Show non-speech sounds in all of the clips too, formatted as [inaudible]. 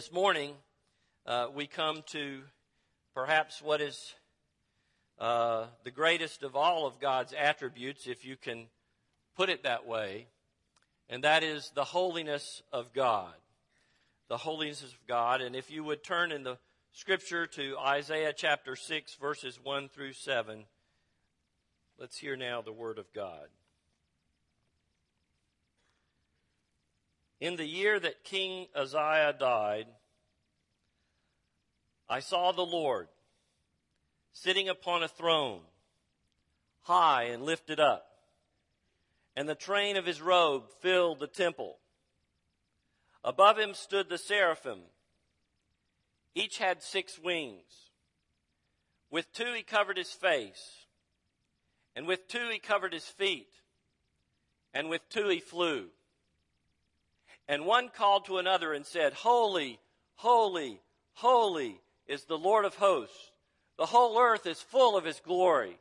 this morning, uh, we come to perhaps what is uh, the greatest of all of God's attributes, if you can put it that way, and that is the holiness of God. The holiness of God. And if you would turn in the scripture to Isaiah chapter 6, verses 1 through 7, let's hear now the word of God. In the year that King Uzziah died, I saw the Lord sitting upon a throne, high and lifted up, and the train of his robe filled the temple. Above him stood the seraphim. Each had six wings. With two he covered his face, and with two he covered his feet, and with two he flew. And one called to another and said, Holy, holy, holy is the Lord of hosts. The whole earth is full of his glory.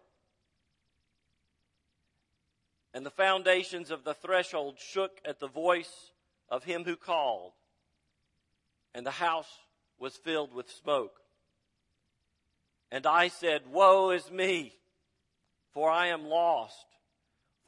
And the foundations of the threshold shook at the voice of him who called, and the house was filled with smoke. And I said, Woe is me, for I am lost.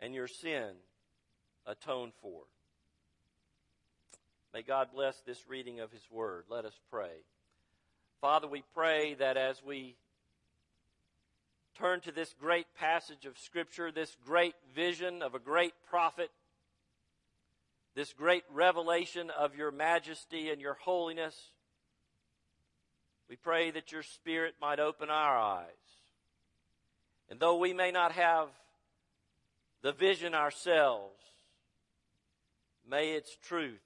and your sin atoned for. May God bless this reading of His Word. Let us pray. Father, we pray that as we turn to this great passage of Scripture, this great vision of a great prophet, this great revelation of your majesty and your holiness, we pray that your Spirit might open our eyes. And though we may not have the vision ourselves, may its truth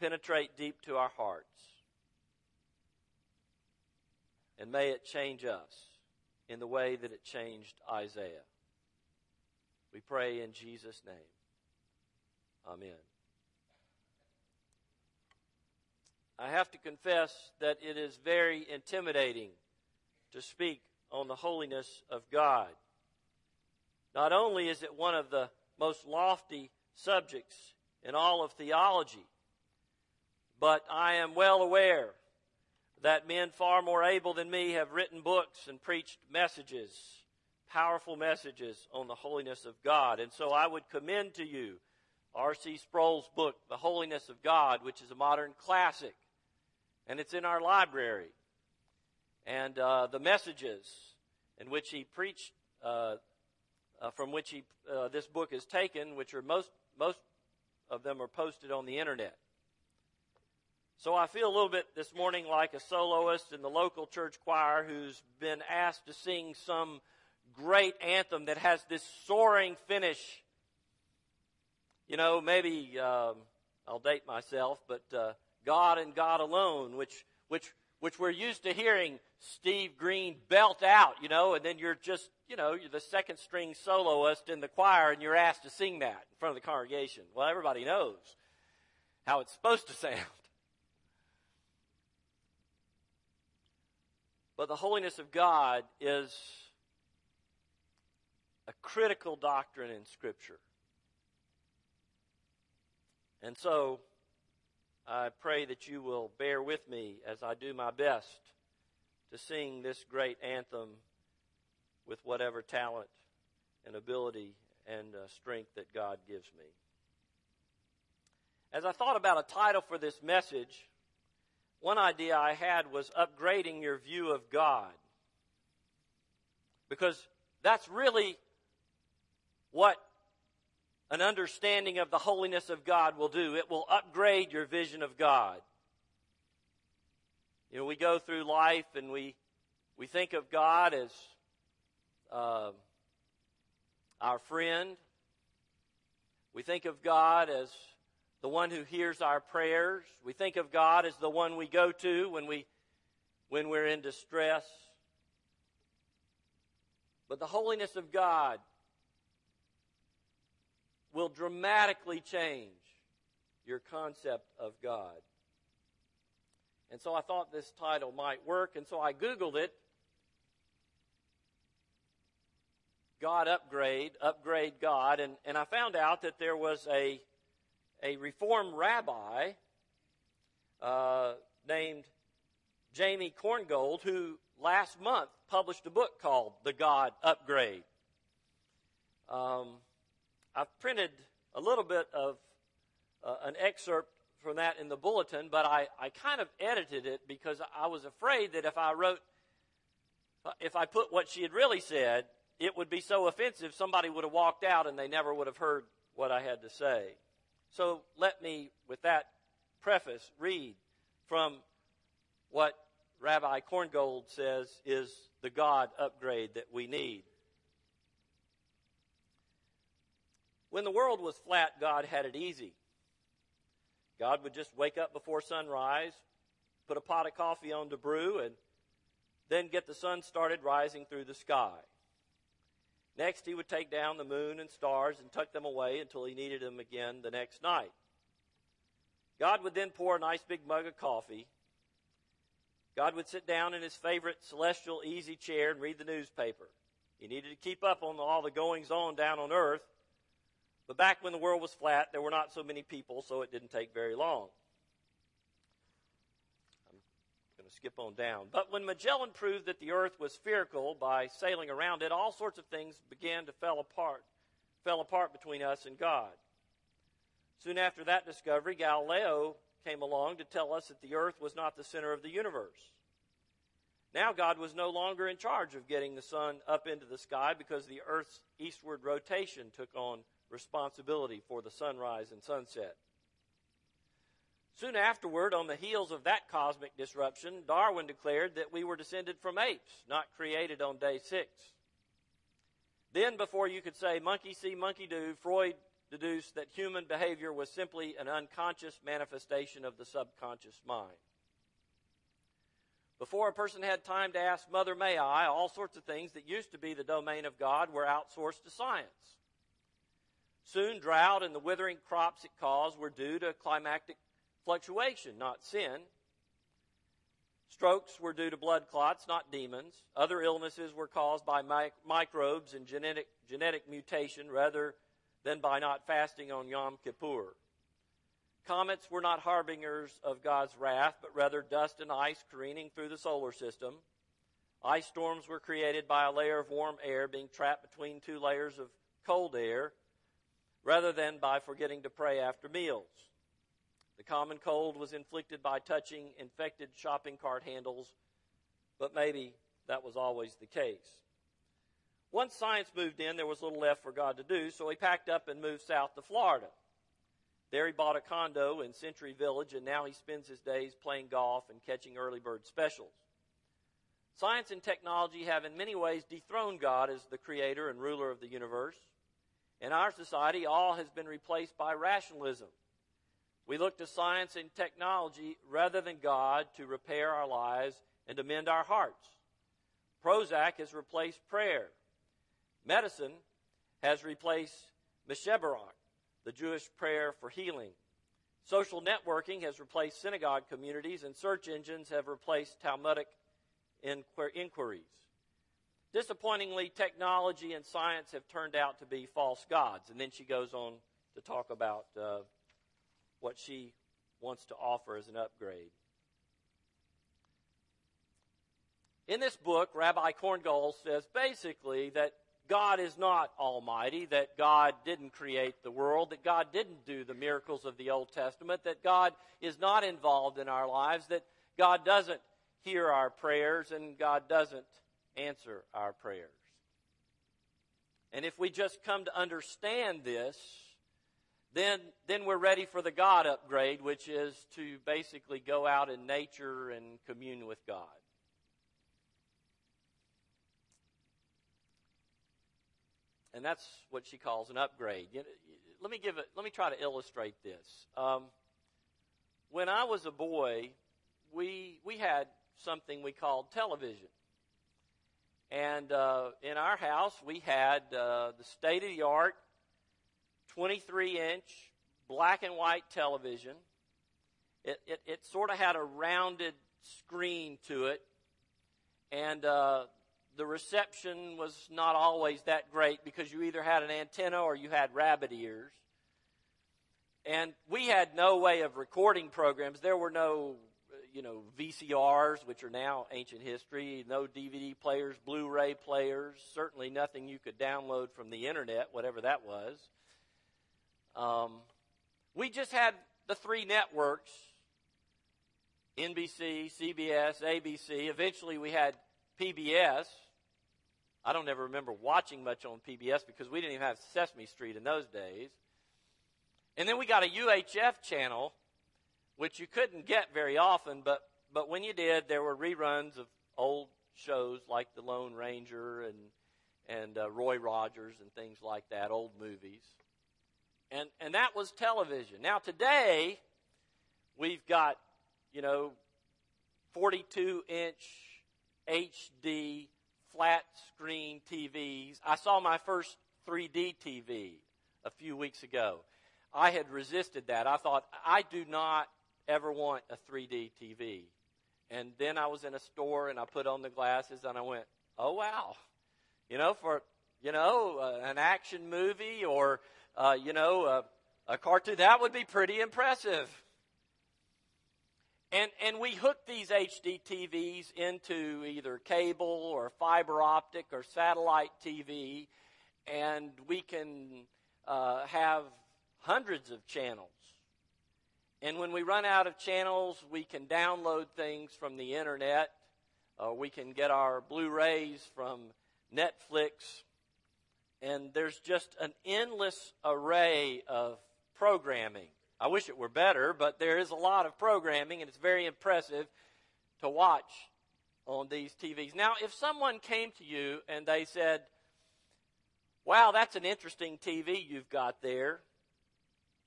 penetrate deep to our hearts. And may it change us in the way that it changed Isaiah. We pray in Jesus' name. Amen. I have to confess that it is very intimidating to speak on the holiness of God. Not only is it one of the most lofty subjects in all of theology, but I am well aware that men far more able than me have written books and preached messages, powerful messages on the holiness of God. And so I would commend to you R.C. Sproul's book, The Holiness of God, which is a modern classic, and it's in our library. And uh, the messages in which he preached uh, uh, from which he, uh, this book is taken, which are most, most of them are posted on the internet. So I feel a little bit this morning like a soloist in the local church choir who's been asked to sing some great anthem that has this soaring finish. You know, maybe um, I'll date myself, but uh, God and God alone, which which which we're used to hearing Steve Green belt out, you know, and then you're just, you know, you're the second string soloist in the choir and you're asked to sing that in front of the congregation. Well, everybody knows how it's supposed to sound. [laughs] But the holiness of God is a critical doctrine in Scripture. And so, I pray that you will bear with me as I do my best to sing this great anthem with whatever talent and ability and uh, strength that God gives me. As I thought about a title for this message, one idea I had was upgrading your view of God. Because that's really what an understanding of the holiness of God will do. It will upgrade your vision of God. You know, we go through life and we we think of God as uh, our friend. We think of God as the one who hears our prayers. We think of God as the one we go to when we when we're in distress. But the holiness of God will dramatically change your concept of God. And so I thought this title might work, and so I Googled it. God upgrade, upgrade God, and, and I found out that there was a, a Reformed rabbi uh, named Jamie Korngold who last month published a book called The God Upgrade. Um, I've printed a little bit of uh, an excerpt from that in the bulletin, but I, I kind of edited it because I was afraid that if I wrote, if I put what she had really said, it would be so offensive somebody would have walked out and they never would have heard what I had to say. So let me, with that preface, read from what Rabbi Korngold says is the God upgrade that we need. When the world was flat, God had it easy. God would just wake up before sunrise, put a pot of coffee on to brew, and then get the sun started rising through the sky. Next, he would take down the moon and stars and tuck them away until he needed them again the next night. God would then pour a nice big mug of coffee. God would sit down in his favorite celestial easy chair and read the newspaper. He needed to keep up on all the goings on down on earth, but back when the world was flat, there were not so many people, so it didn't take very long. I'm skip on down. But when Magellan proved that the earth was spherical by sailing around it, all sorts of things began to fall apart, fell apart between us and God. Soon after that discovery, Galileo came along to tell us that the earth was not the center of the universe. Now God was no longer in charge of getting the sun up into the sky because the earth's eastward rotation took on responsibility for the sunrise and sunset. Soon afterward, on the heels of that cosmic disruption, Darwin declared that we were descended from apes, not created on day six. Then, before you could say monkey see, monkey do, Freud deduced that human behavior was simply an unconscious manifestation of the subconscious mind. Before a person had time to ask, Mother, may I, all sorts of things that used to be the domain of God were outsourced to science. Soon, drought and the withering crops it caused were due to climactic fluctuation, not sin. Strokes were due to blood clots, not demons. Other illnesses were caused by mi- microbes and genetic, genetic mutation rather than by not fasting on Yom Kippur. Comets were not harbingers of God's wrath, but rather dust and ice careening through the solar system. Ice storms were created by a layer of warm air being trapped between two layers of cold air rather than by forgetting to pray after meals. The common cold was inflicted by touching infected shopping cart handles, but maybe that was always the case. Once science moved in, there was little left for God to do, so he packed up and moved south to Florida. There he bought a condo in Century Village, and now he spends his days playing golf and catching early bird specials. Science and technology have in many ways dethroned God as the creator and ruler of the universe. In our society, all has been replaced by rationalism. We look to science and technology rather than God to repair our lives and to mend our hearts. Prozac has replaced prayer. Medicine has replaced Mi Sheberach, the Jewish prayer for healing. Social networking has replaced synagogue communities, and search engines have replaced Talmudic inquiries. Disappointingly, technology and science have turned out to be false gods. And then she goes on to talk about uh, what she wants to offer as an upgrade. In this book, Rabbi Korngold says basically that God is not almighty, that God didn't create the world, that God didn't do the miracles of the Old Testament, that God is not involved in our lives, that God doesn't hear our prayers, and God doesn't answer our prayers. And if we just come to understand this, then, then we're ready for the God upgrade, which is to basically go out in nature and commune with God. And that's what she calls an upgrade. let me give it. Let me try to illustrate this. Um, when I was a boy, we we had something we called television, and uh, in our house we had uh, the state of the art, 23 inch black and white television. It it, it sort of had a rounded screen to it, and uh, the reception was not always that great because you either had an antenna or you had rabbit ears. And we had no way of recording programs. There were no, you know, VCRs, which are now ancient history, no DVD players, Blu ray players, certainly nothing you could download from the internet, whatever that was. Um, we just had the three networks NBC, CBS, ABC. Eventually, we had PBS. I don't ever remember watching much on PBS because we didn't even have Sesame Street in those days. And then we got a UHF channel, which you couldn't get very often, but, but when you did, there were reruns of old shows like The Lone Ranger and, and uh, Roy Rogers and things like that, old movies. And, and that was television. Now, today, we've got, you know, 42 inch HD flat screen TVs. I saw my first 3D TV a few weeks ago. I had resisted that. I thought, I do not ever want a 3D TV. And then I was in a store and I put on the glasses and I went, oh wow. You know, for, you know, uh, an action movie or, uh, you know, uh, a cartoon, that would be pretty impressive. And, and we hook these HD TVs into either cable or fiber optic or satellite TV, and we can uh, have hundreds of channels. And when we run out of channels, we can download things from the internet. Uh, we can get our Blu-rays from Netflix. And there's just an endless array of programming. I wish it were better, but there is a lot of programming, and it's very impressive to watch on these TVs. Now, if someone came to you and they said, Wow, that's an interesting TV you've got there,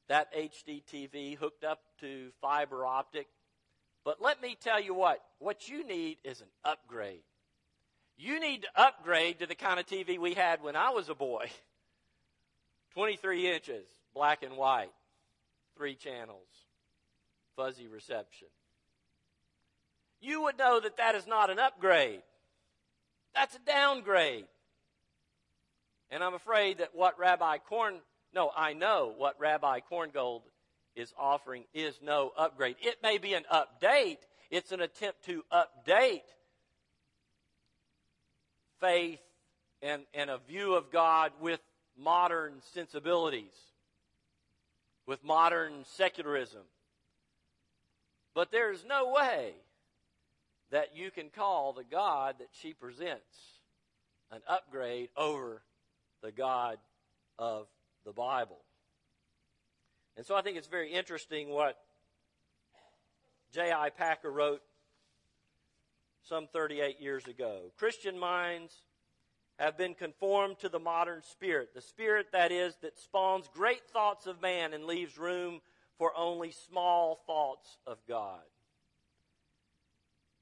that HD TV hooked up to fiber optic. But let me tell you what, what you need is an upgrade. You need to upgrade to the kind of TV we had when I was a boy [laughs] 23 inches, black and white three channels, fuzzy reception. You would know that that is not an upgrade. That's a downgrade. And I'm afraid that what Rabbi Korn, no, I know what Rabbi Korngold is offering is no upgrade. It may be an update. It's an attempt to update faith and, and a view of God with modern sensibilities with modern secularism. But there is no way that you can call the God that she presents an upgrade over the God of the Bible. And so I think it's very interesting what J.I. Packer wrote some 38 years ago. Christian minds have been conformed to the modern spirit, the spirit that is that spawns great thoughts of man and leaves room for only small thoughts of God.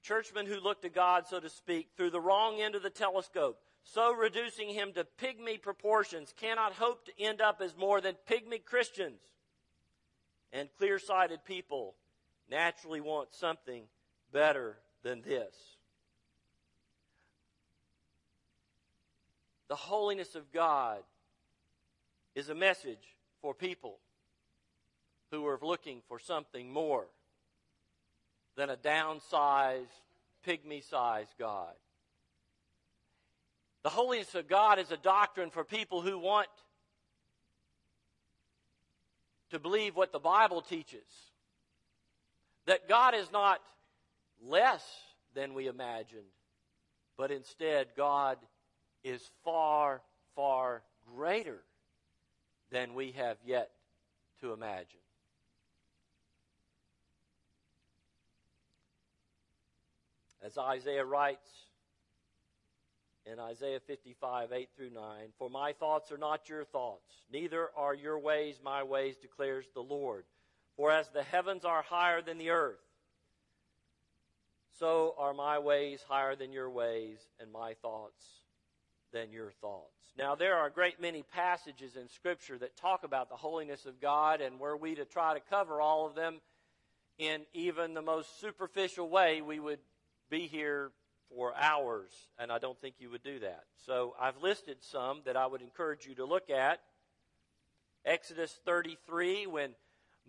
Churchmen who look to God, so to speak, through the wrong end of the telescope, so reducing him to pygmy proportions, cannot hope to end up as more than pygmy Christians. And clear sighted people naturally want something better than this. the holiness of God is a message for people who are looking for something more than a downsized, pygmy sized God. The holiness of God is a doctrine for people who want to believe what the Bible teaches. That God is not less than we imagined, but instead God is far, far greater than we have yet to imagine. As Isaiah writes, in Isaiah 55, 8 through 9. For my thoughts are not your thoughts, neither are your ways my ways, declares the Lord. For as the heavens are higher than the earth, so are my ways higher than your ways, and my thoughts than your thoughts. Now, there are a great many passages in Scripture that talk about the holiness of God, and were we to try to cover all of them in even the most superficial way, we would be here for hours, and I don't think you would do that. So I've listed some that I would encourage you to look at. Exodus 33, when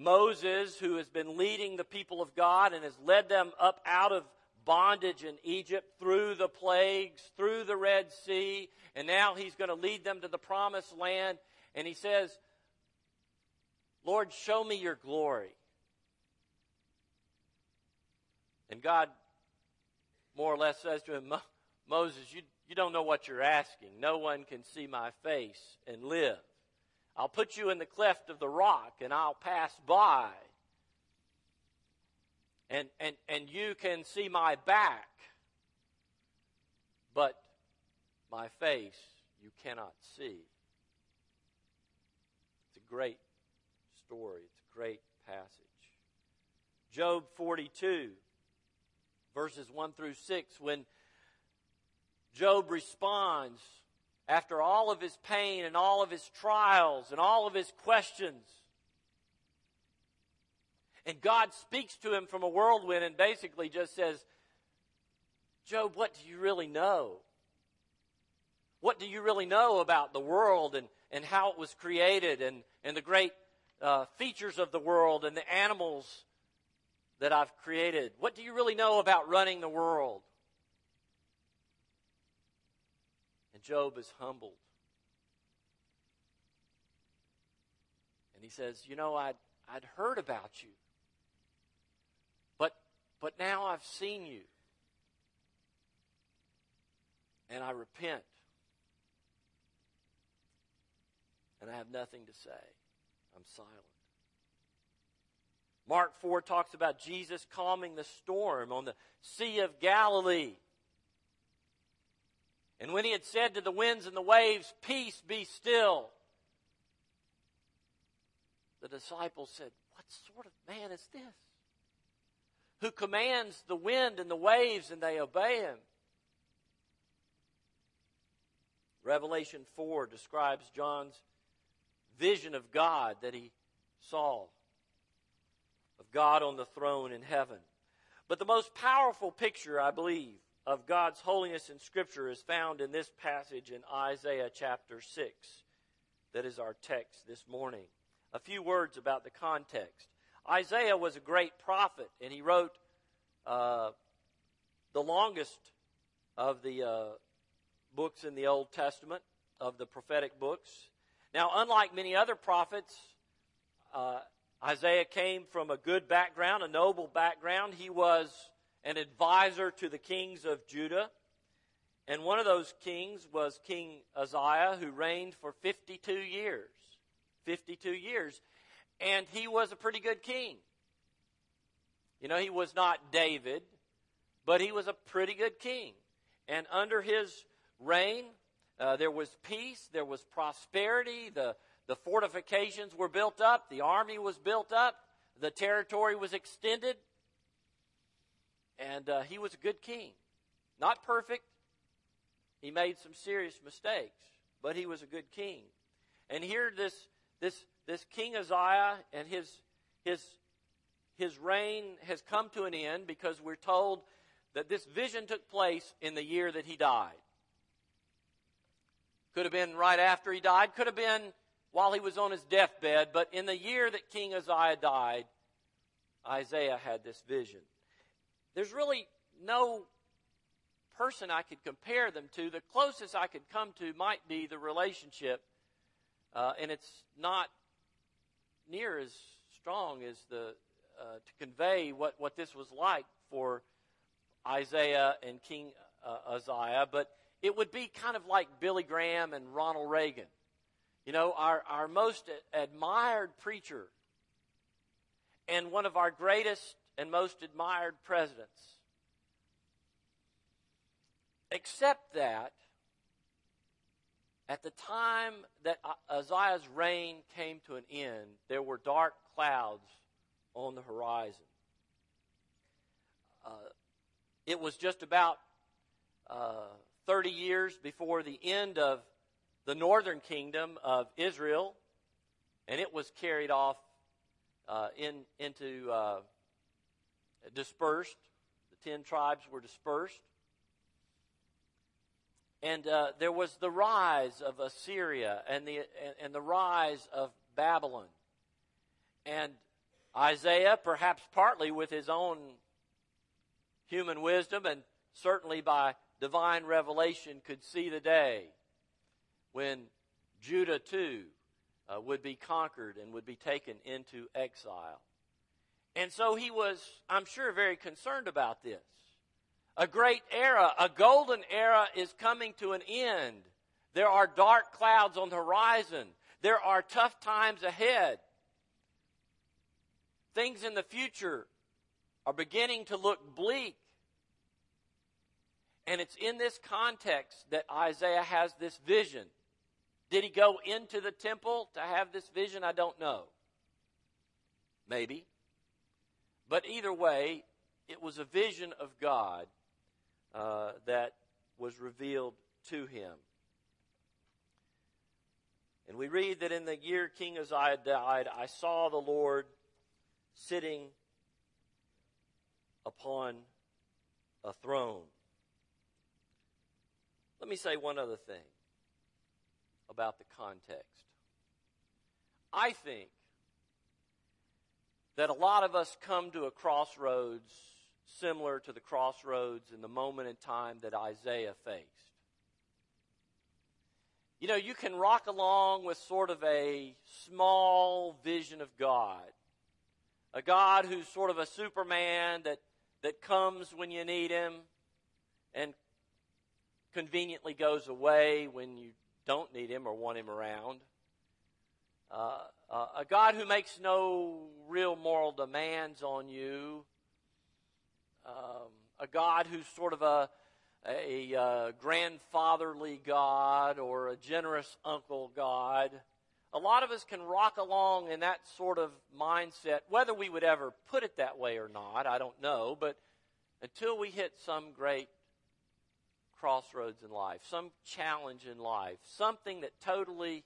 Moses, who has been leading the people of God and has led them up out of bondage in Egypt through the plagues, through the Red Sea, and now he's going to lead them to the promised land. And he says, Lord, show me your glory. And God more or less says to him, Moses, you, you don't know what you're asking. No one can see my face and live. I'll put you in the cleft of the rock and I'll pass by. And, and, and you can see my back, but my face you cannot see. It's a great story. It's a great passage. Job 42 verses 1 through 6, when Job responds after all of his pain and all of his trials and all of his questions. And God speaks to him from a whirlwind and basically just says, Job, what do you really know? What do you really know about the world and, and how it was created and, and the great uh, features of the world and the animals that I've created? What do you really know about running the world? Job is humbled. And he says, You know, I'd, I'd heard about you, but, but now I've seen you. And I repent. And I have nothing to say. I'm silent. Mark 4 talks about Jesus calming the storm on the Sea of Galilee. And when he had said to the winds and the waves, Peace be still, the disciples said, What sort of man is this? Who commands the wind and the waves and they obey him? Revelation 4 describes John's vision of God that he saw of God on the throne in heaven. But the most powerful picture, I believe, of God's holiness in Scripture is found in this passage in Isaiah chapter 6. That is our text this morning. A few words about the context. Isaiah was a great prophet, and he wrote uh, the longest of the uh, books in the Old Testament, of the prophetic books. Now, unlike many other prophets, uh, Isaiah came from a good background, a noble background. He was an advisor to the kings of Judah. And one of those kings was King Uzziah, who reigned for 52 years. 52 years. And he was a pretty good king. You know, he was not David, but he was a pretty good king. And under his reign, uh, there was peace, there was prosperity, the the fortifications were built up, the army was built up, the territory was extended, and uh, he was a good king. Not perfect, he made some serious mistakes, but he was a good king. And here, this this this King Uzziah and his his his reign has come to an end because we're told that this vision took place in the year that he died. Could have been right after he died, could have been while he was on his deathbed, but in the year that King Uzziah died, Isaiah had this vision. There's really no person I could compare them to. The closest I could come to might be the relationship, uh, and it's not near as strong as the uh, to convey what, what this was like for Isaiah and King uh, Uzziah, but it would be kind of like Billy Graham and Ronald Reagan. You know, our, our most admired preacher and one of our greatest and most admired presidents. Except that at the time that Uzziah's reign came to an end, there were dark clouds on the horizon. Uh, it was just about uh, 30 years before the end of the northern kingdom of Israel, and it was carried off uh, in, into uh, dispersed. The ten tribes were dispersed. And uh, there was the rise of Assyria and the, and, and the rise of Babylon. And Isaiah, perhaps partly with his own human wisdom and certainly by divine revelation, could see the day when Judah too uh, would be conquered and would be taken into exile. And so he was, I'm sure, very concerned about this. A great era, a golden era is coming to an end. There are dark clouds on the horizon. There are tough times ahead. Things in the future are beginning to look bleak. And it's in this context that Isaiah has this vision. Did he go into the temple to have this vision? I don't know. Maybe. But either way, it was a vision of God uh, that was revealed to him. And we read that in the year King Uzziah died, I saw the Lord sitting upon a throne. Let me say one other thing about the context. I think that a lot of us come to a crossroads similar to the crossroads in the moment in time that Isaiah faced. You know, you can rock along with sort of a small vision of God. A God who's sort of a Superman that, that comes when you need him and conveniently goes away when you don't need him or want him around. Uh, uh, a God who makes no real moral demands on you um, a God who's sort of a, a, a uh, grandfatherly God or a generous uncle God. A lot of us can rock along in that sort of mindset, whether we would ever put it that way or not, I don't know, but until we hit some great crossroads in life, some challenge in life, something that totally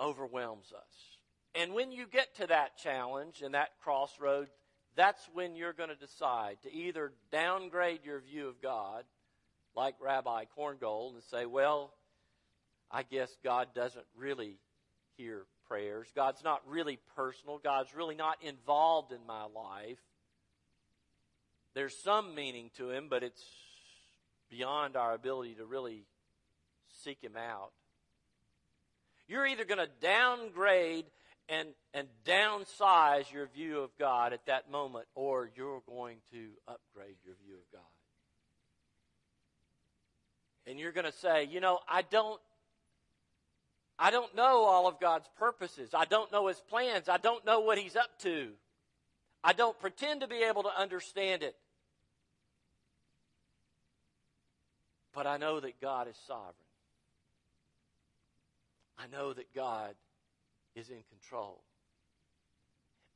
overwhelms us. And when you get to that challenge and that crossroad, that's when you're going to decide to either downgrade your view of God, like Rabbi Korngold, and say, well, I guess God doesn't really hear prayers. God's not really personal. God's really not involved in my life. There's some meaning to Him, but it's beyond our ability to really seek Him out. You're either going to downgrade and, and downsize your view of God at that moment, or you're going to upgrade your view of God. And you're going to say, you know, I don't I don't know all of God's purposes. I don't know his plans. I don't know what he's up to. I don't pretend to be able to understand it. But I know that God is sovereign. I know that God is in control.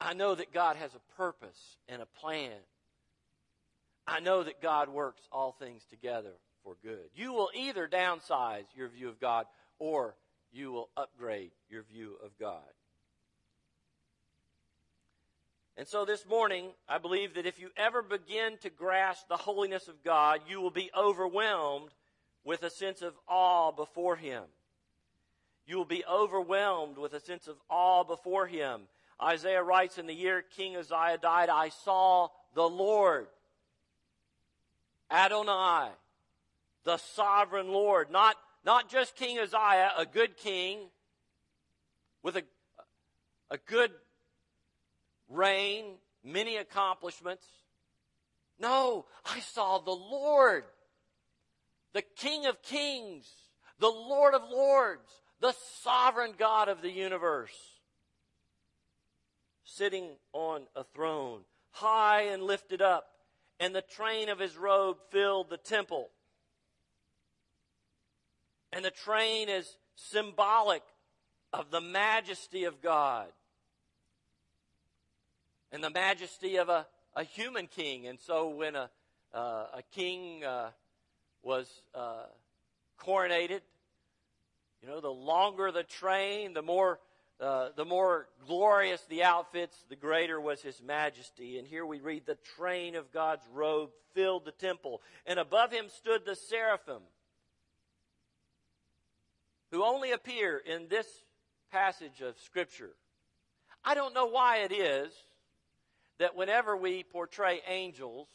I know that God has a purpose and a plan. I know that God works all things together for good. You will either downsize your view of God or you will upgrade your view of God. And so this morning, I believe that if you ever begin to grasp the holiness of God, you will be overwhelmed with a sense of awe before Him. You will be overwhelmed with a sense of awe before him. Isaiah writes, In the year King Uzziah died, I saw the Lord, Adonai, the sovereign Lord. Not, not just King Uzziah, a good king with a, a good reign, many accomplishments. No, I saw the Lord, the King of kings, the Lord of lords, the sovereign God of the universe, sitting on a throne, high and lifted up, and the train of his robe filled the temple. And the train is symbolic of the majesty of God and the majesty of a, a human king. And so when a, uh, a king uh, was uh, coronated, you know, the longer the train, the more uh, the more glorious the outfits, the greater was his majesty. And here we read, the train of God's robe filled the temple, and above him stood the seraphim, who only appear in this passage of Scripture. I don't know why it is that whenever we portray angels,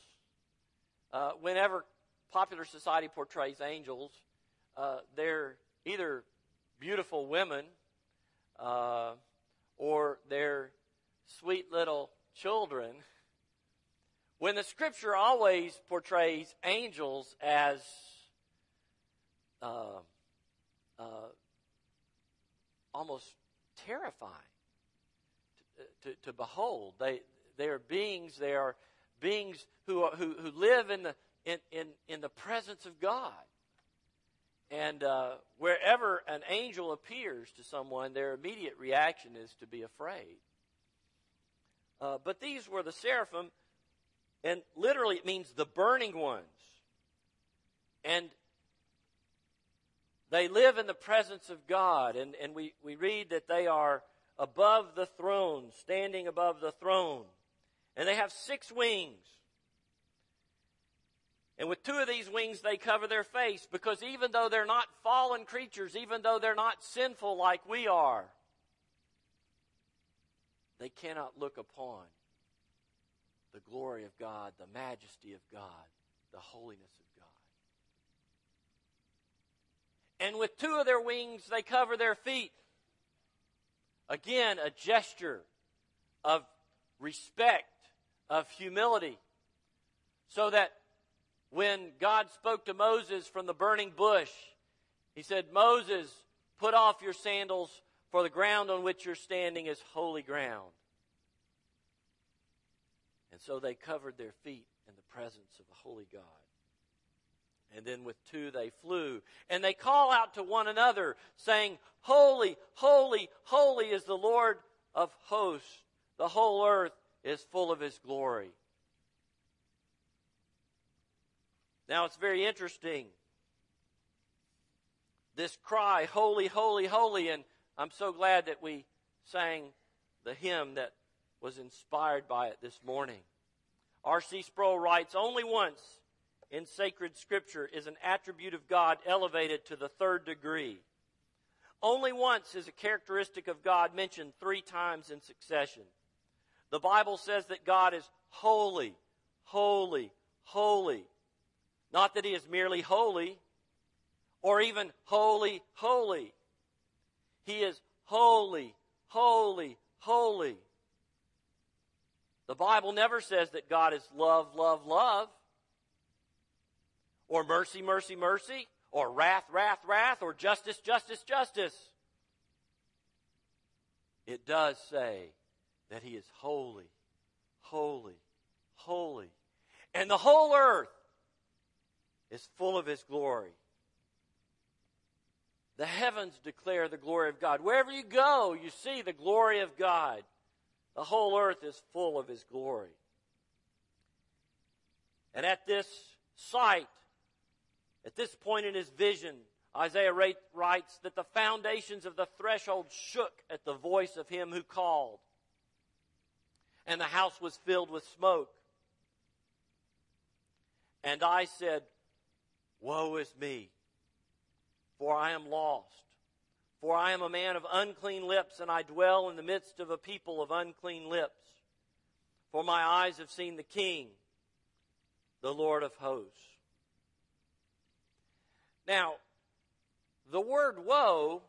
uh, whenever popular society portrays angels, uh, they're either beautiful women uh, or they're sweet little children. When the scripture always portrays angels as uh, uh, almost terrifying to, to, to, behold. They, they are beings, they are beings who, are, who, who live in the, in, in, in the presence of God. And uh, wherever an angel appears to someone, their immediate reaction is to be afraid. Uh, but these were the seraphim, and literally it means the burning ones. And they live in the presence of God, and, and we, we read that they are above the throne, standing above the throne. And they have six wings. And with two of these wings, they cover their face because even though they're not fallen creatures, even though they're not sinful like we are, they cannot look upon the glory of God, the majesty of God, the holiness of God. And with two of their wings, they cover their feet. Again, a gesture of respect, of humility, so that when God spoke to Moses from the burning bush, he said, Moses, put off your sandals, for the ground on which you're standing is holy ground. And so they covered their feet in the presence of a holy God. And then with two they flew. And they call out to one another, saying, Holy, holy, holy is the Lord of hosts. The whole earth is full of his glory. Now it's very interesting. This cry, holy, holy, holy, and I'm so glad that we sang the hymn that was inspired by it this morning. R.C. Sproul writes, Only once in sacred scripture is an attribute of God elevated to the third degree. Only once is a characteristic of God mentioned three times in succession. The Bible says that God is holy, holy, holy. Not that he is merely holy or even holy, holy. He is holy, holy, holy. The Bible never says that God is love, love, love, or mercy, mercy, mercy, or wrath, wrath, wrath, or justice, justice, justice. It does say that He is holy, holy, holy. And the whole earth is full of His glory. The heavens declare the glory of God. Wherever you go, you see the glory of God. The whole earth is full of His glory. And at this sight, at this point in his vision, Isaiah writes that the foundations of the threshold shook at the voice of him who called, and the house was filled with smoke. And I said, Woe is me, for I am lost. For I am a man of unclean lips, and I dwell in the midst of a people of unclean lips. For my eyes have seen the King, the Lord of hosts. Now, the word woe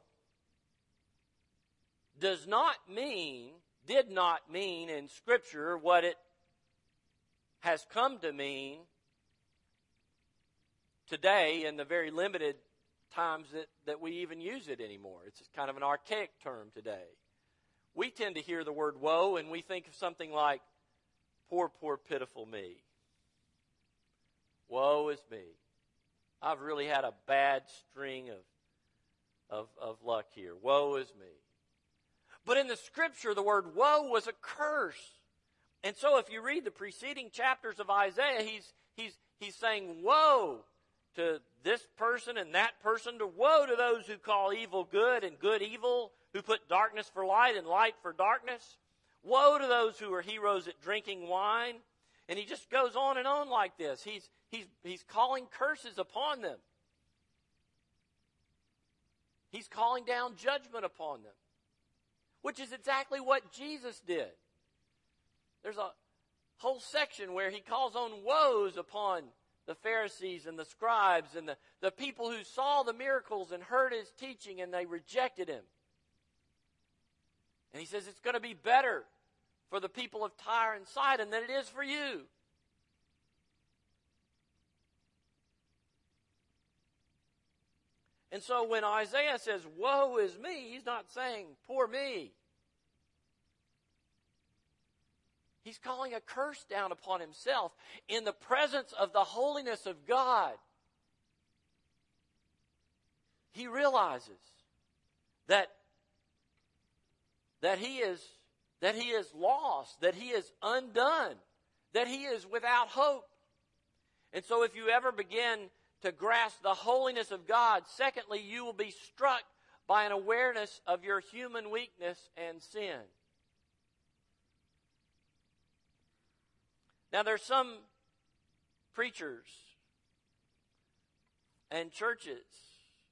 does not mean, did not mean in Scripture what it has come to mean today in the very limited times that, that we even use it anymore. It's kind of an archaic term today. We tend to hear the word woe and we think of something like, poor, poor, pitiful me. Woe is me. I've really had a bad string of of, of luck here. Woe is me. But in the scripture, the word woe was a curse. And so if you read the preceding chapters of Isaiah, he's, he's, he's saying woe to this person and that person, to woe to those who call evil good and good evil, who put darkness for light and light for darkness. Woe to those who are heroes at drinking wine. And he just goes on and on like this. He's, he's, he's calling curses upon them. He's calling down judgment upon them, which is exactly what Jesus did. There's a whole section where he calls on woes upon the Pharisees and the scribes and the, the people who saw the miracles and heard his teaching and they rejected him. And he says it's going to be better for the people of Tyre and Sidon than it is for you. And so when Isaiah says, Woe is me, he's not saying, Poor me. He's calling a curse down upon himself in the presence of the holiness of God. He realizes that, that he is that he is lost, that he is undone, that he is without hope. And so if you ever begin to grasp the holiness of God, secondly, you will be struck by an awareness of your human weakness and sin. Now, there's some preachers and churches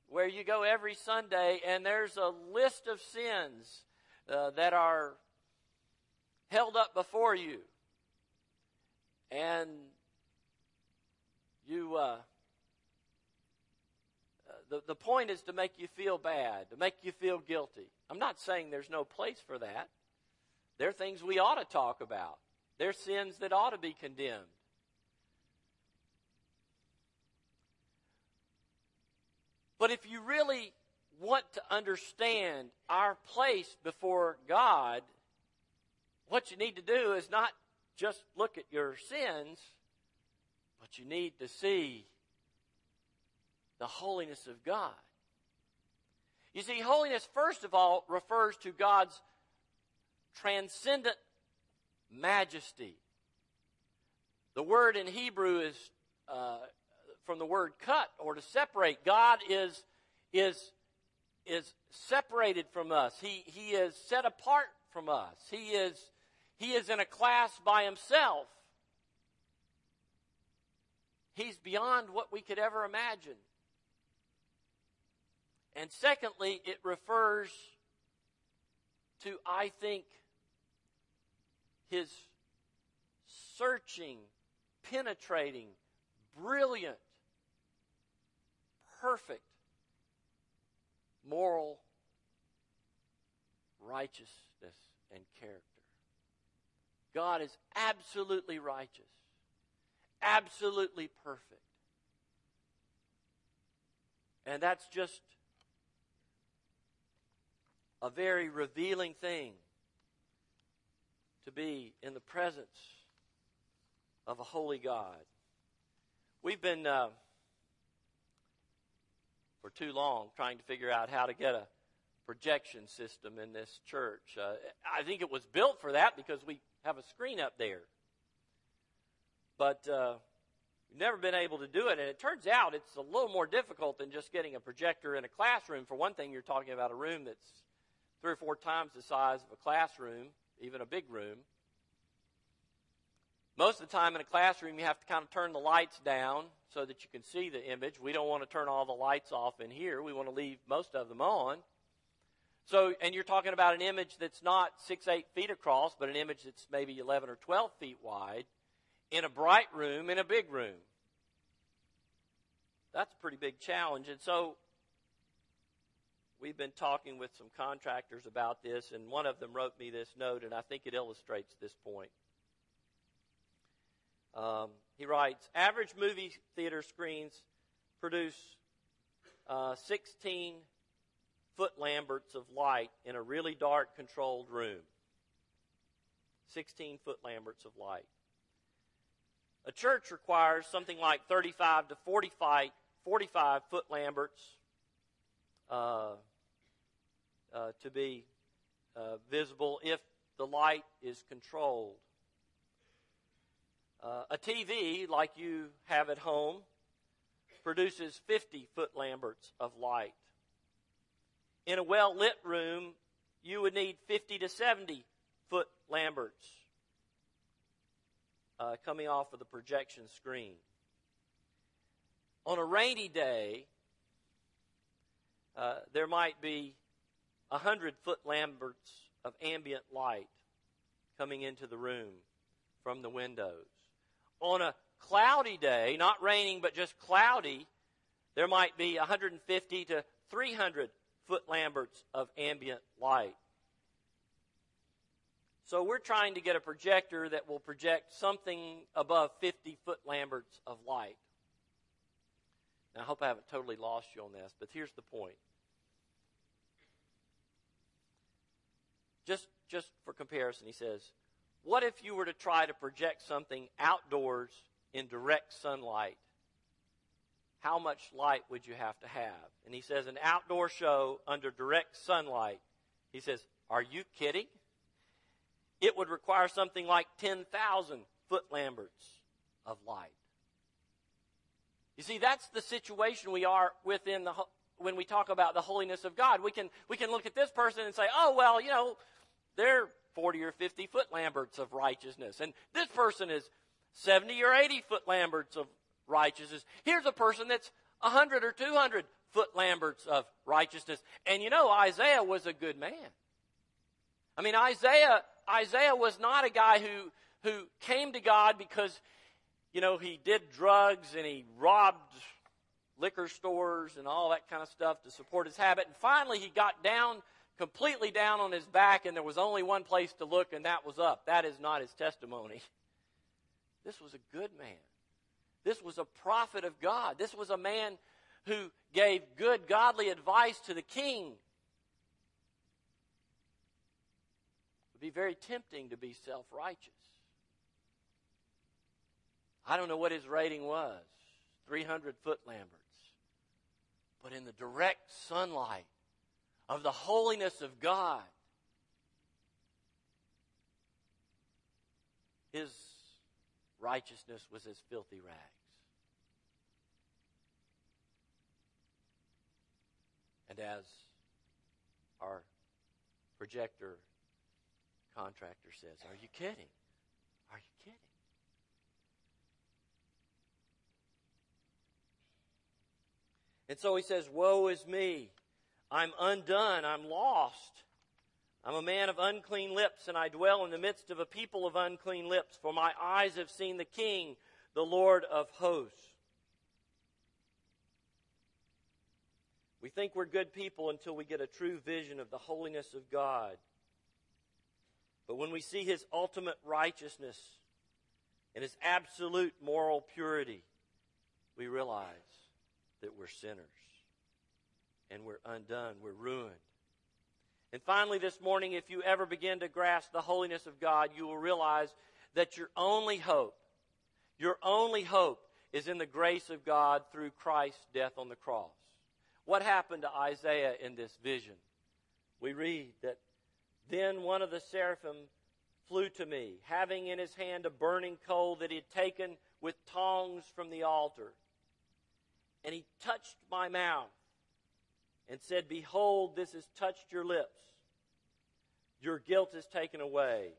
where you go every Sunday and there's a list of sins uh, that are held up before you. And you, uh, the, the point is to make you feel bad, to make you feel guilty. I'm not saying there's no place for that. There are things we ought to talk about. There's sins that ought to be condemned. But if you really want to understand our place before God, what you need to do is not just look at your sins, but you need to see the holiness of God. You see, holiness, first of all, refers to God's transcendent majesty. The word in Hebrew is uh, from the word cut or to separate. God is, is, is separated from us. He, he is set apart from us. He is, he is in a class by himself. He's beyond what we could ever imagine. And secondly, it refers to, I think, his searching, penetrating, brilliant, perfect moral righteousness and character. God is absolutely righteous, absolutely perfect. And that's just a very revealing thing to be in the presence of a holy God. We've been, uh, for too long, trying to figure out how to get a projection system in this church. Uh, I think it was built for that because we have a screen up there. But uh, we've never been able to do it, and it turns out it's a little more difficult than just getting a projector in a classroom. For one thing, you're talking about a room that's three or four times the size of a classroom even a big room. Most of the time in a classroom, you have to kind of turn the lights down so that you can see the image. We don't want to turn all the lights off in here. We want to leave most of them on. So, and you're talking about an image that's not six, eight feet across, but an image that's maybe 11 or 12 feet wide in a bright room in a big room. That's a pretty big challenge. And so we've been talking with some contractors about this, and one of them wrote me this note, and I think it illustrates this point. Um, he writes Average movie theater screens produce uh, 16 foot lamberts of light in a really dark, controlled room. 16 foot lamberts of light. A church requires something like 35 to 45, 45 foot lamberts uh, uh, to be uh, visible if the light is controlled. Uh, a TV, like you have at home, produces 50 foot lamberts of light. In a well lit room, you would need 50 to 70 foot lamberts uh, coming off of the projection screen. On a rainy day, uh, there might be 100 foot lamberts of ambient light coming into the room from the windows. On a cloudy day, not raining but just cloudy, there might be 150 to 300 foot lamberts of ambient light. So we're trying to get a projector that will project something above 50 foot lamberts of light. Now, I hope I haven't totally lost you on this, but here's the point. Just, just for comparison, he says, what if you were to try to project something outdoors in direct sunlight? How much light would you have to have? And he says, an outdoor show under direct sunlight. He says, are you kidding? It would require something like 10,000 foot lamberts of light. You see, that's the situation we are within the, when we talk about the holiness of God. We can, we can look at this person and say, oh, well, you know, they're 40 or 50 foot lamberts of righteousness. And this person is 70 or 80 foot lamberts of righteousness. Here's a person that's 100 or 200 foot lamberts of righteousness. And you know, Isaiah was a good man. I mean, Isaiah, Isaiah was not a guy who, who came to God because, you know, he did drugs and he robbed liquor stores and all that kind of stuff to support his habit. And finally he got down completely down on his back and there was only one place to look and that was up. That is not his testimony. [laughs] This was a good man. This was a prophet of God. This was a man who gave good, godly advice to the king. It would be very tempting to be self righteous. I don't know what his rating was 300 foot lamberts. But in the direct sunlight of the holiness of God. His righteousness was as filthy rags. And as our projector contractor says, Are you kidding? Are you kidding? And so he says, Woe is me. I'm undone. I'm lost. I'm a man of unclean lips, and I dwell in the midst of a people of unclean lips, for my eyes have seen the King, the Lord of hosts. We think we're good people until we get a true vision of the holiness of God. But when we see His ultimate righteousness and His absolute moral purity, we realize that we're sinners and we're undone, we're ruined. And finally, this morning, if you ever begin to grasp the holiness of God, you will realize that your only hope, your only hope is in the grace of God through Christ's death on the cross. What happened to Isaiah in this vision? We read that then one of the seraphim flew to me, having in his hand a burning coal that he had taken with tongs from the altar. And he touched my mouth and said, Behold, this has touched your lips. Your guilt is taken away,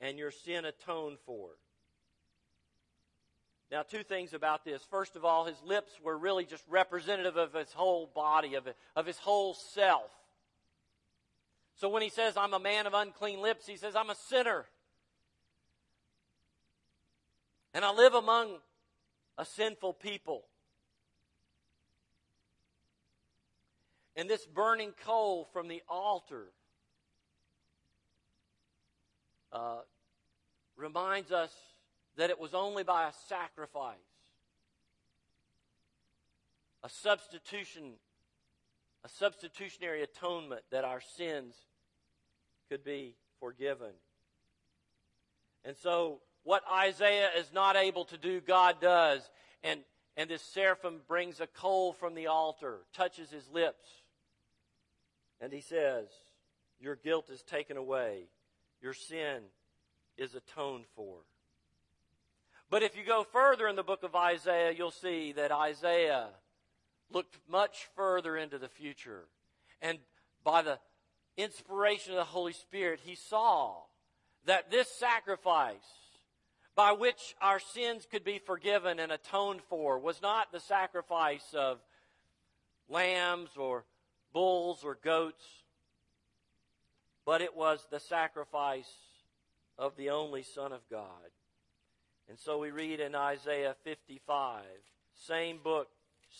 and your sin atoned for. Now, two things about this. First of all, his lips were really just representative of his whole body, of, of his whole self. So when he says, I'm a man of unclean lips, he says, I'm a sinner. And I live among a sinful people. And this burning coal from the altar uh, reminds us that it was only by a sacrifice, a substitution, a substitutionary atonement that our sins could be forgiven. And so, what Isaiah is not able to do, God does. And and this seraphim brings a coal from the altar, touches his lips, and he says, Your guilt is taken away, your sin is atoned for. But if you go further in the book of Isaiah, you'll see that Isaiah looked much further into the future. And by the inspiration of the Holy Spirit, he saw that this sacrifice by which our sins could be forgiven and atoned for was not the sacrifice of lambs or bulls or goats, but it was the sacrifice of the only Son of God. And so we read in Isaiah 55, same book,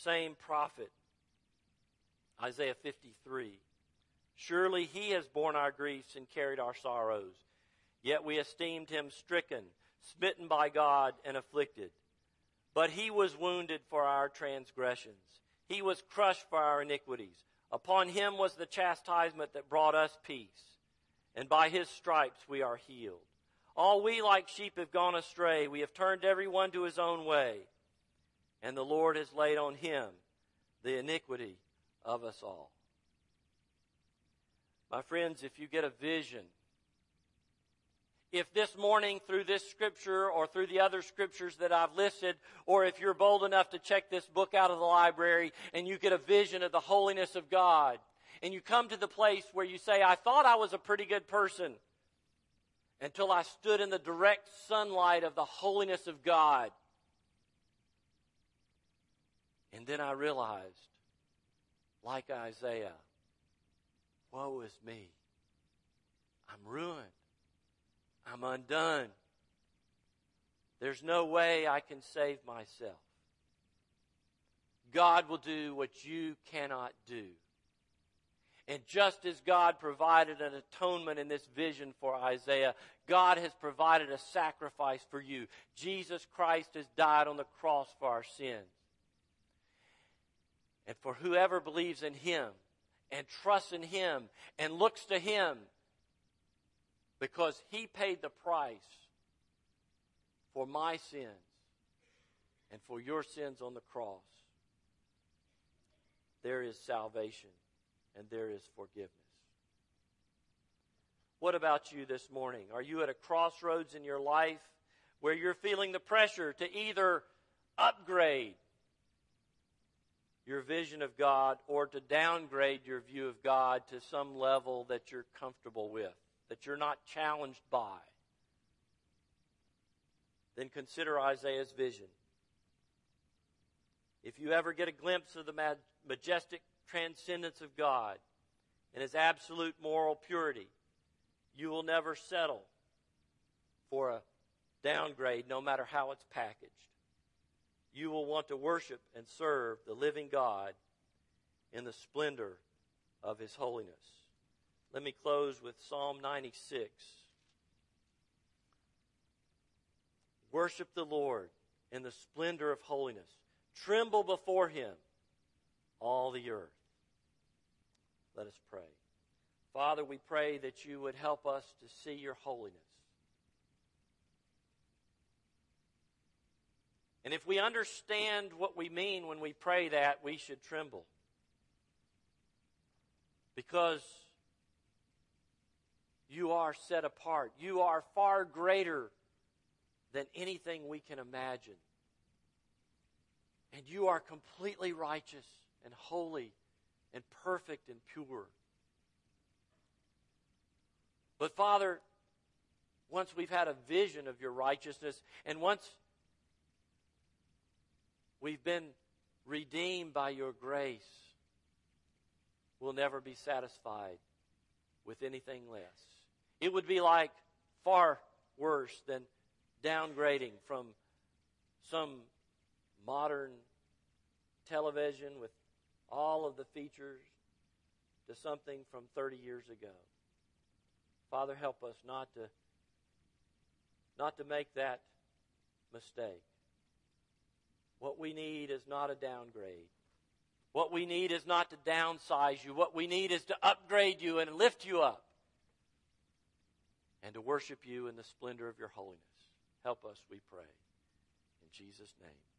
same prophet, Isaiah 53. Surely he has borne our griefs and carried our sorrows. Yet we esteemed him stricken, smitten by God, and afflicted. But he was wounded for our transgressions. He was crushed for our iniquities. Upon him was the chastisement that brought us peace. And by his stripes we are healed. All we like sheep have gone astray. We have turned every one to his own way. And the Lord has laid on him the iniquity of us all. My friends, if you get a vision, if this morning through this scripture or through the other scriptures that I've listed, or if you're bold enough to check this book out of the library and you get a vision of the holiness of God, and you come to the place where you say, I thought I was a pretty good person until I stood in the direct sunlight of the holiness of God. And then I realized, like Isaiah, Woe is me. I'm ruined. I'm undone. There's no way I can save myself. God will do what you cannot do. And just as God provided an atonement in this vision for Isaiah, God has provided a sacrifice for you. Jesus Christ has died on the cross for our sins. And for whoever believes in him, and trusts in Him and looks to Him because He paid the price for my sins and for your sins on the cross. There is salvation and there is forgiveness. What about you this morning? Are you at a crossroads in your life where you're feeling the pressure to either upgrade your vision of God or to downgrade your view of God to some level that you're comfortable with, that you're not challenged by, then consider Isaiah's vision. If you ever get a glimpse of the majestic transcendence of God and his absolute moral purity, you will never settle for a downgrade no matter how it's packaged you will want to worship and serve the living God in the splendor of His holiness. Let me close with Psalm 96. Worship the Lord in the splendor of holiness. Tremble before Him, all the earth. Let us pray. Father, we pray that you would help us to see your holiness. And if we understand what we mean when we pray that, we should tremble. Because you are set apart. You are far greater than anything we can imagine. And you are completely righteous and holy and perfect and pure. But Father, once we've had a vision of your righteousness, and once We've been redeemed by your grace. We'll never be satisfied with anything less. It would be like far worse than downgrading from some modern television with all of the features to something from 30 years ago. Father, help us not to not to make that mistake. What we need is not a downgrade. What we need is not to downsize you. What we need is to upgrade you and lift you up and to worship you in the splendor of your holiness. Help us, we pray. In Jesus' name.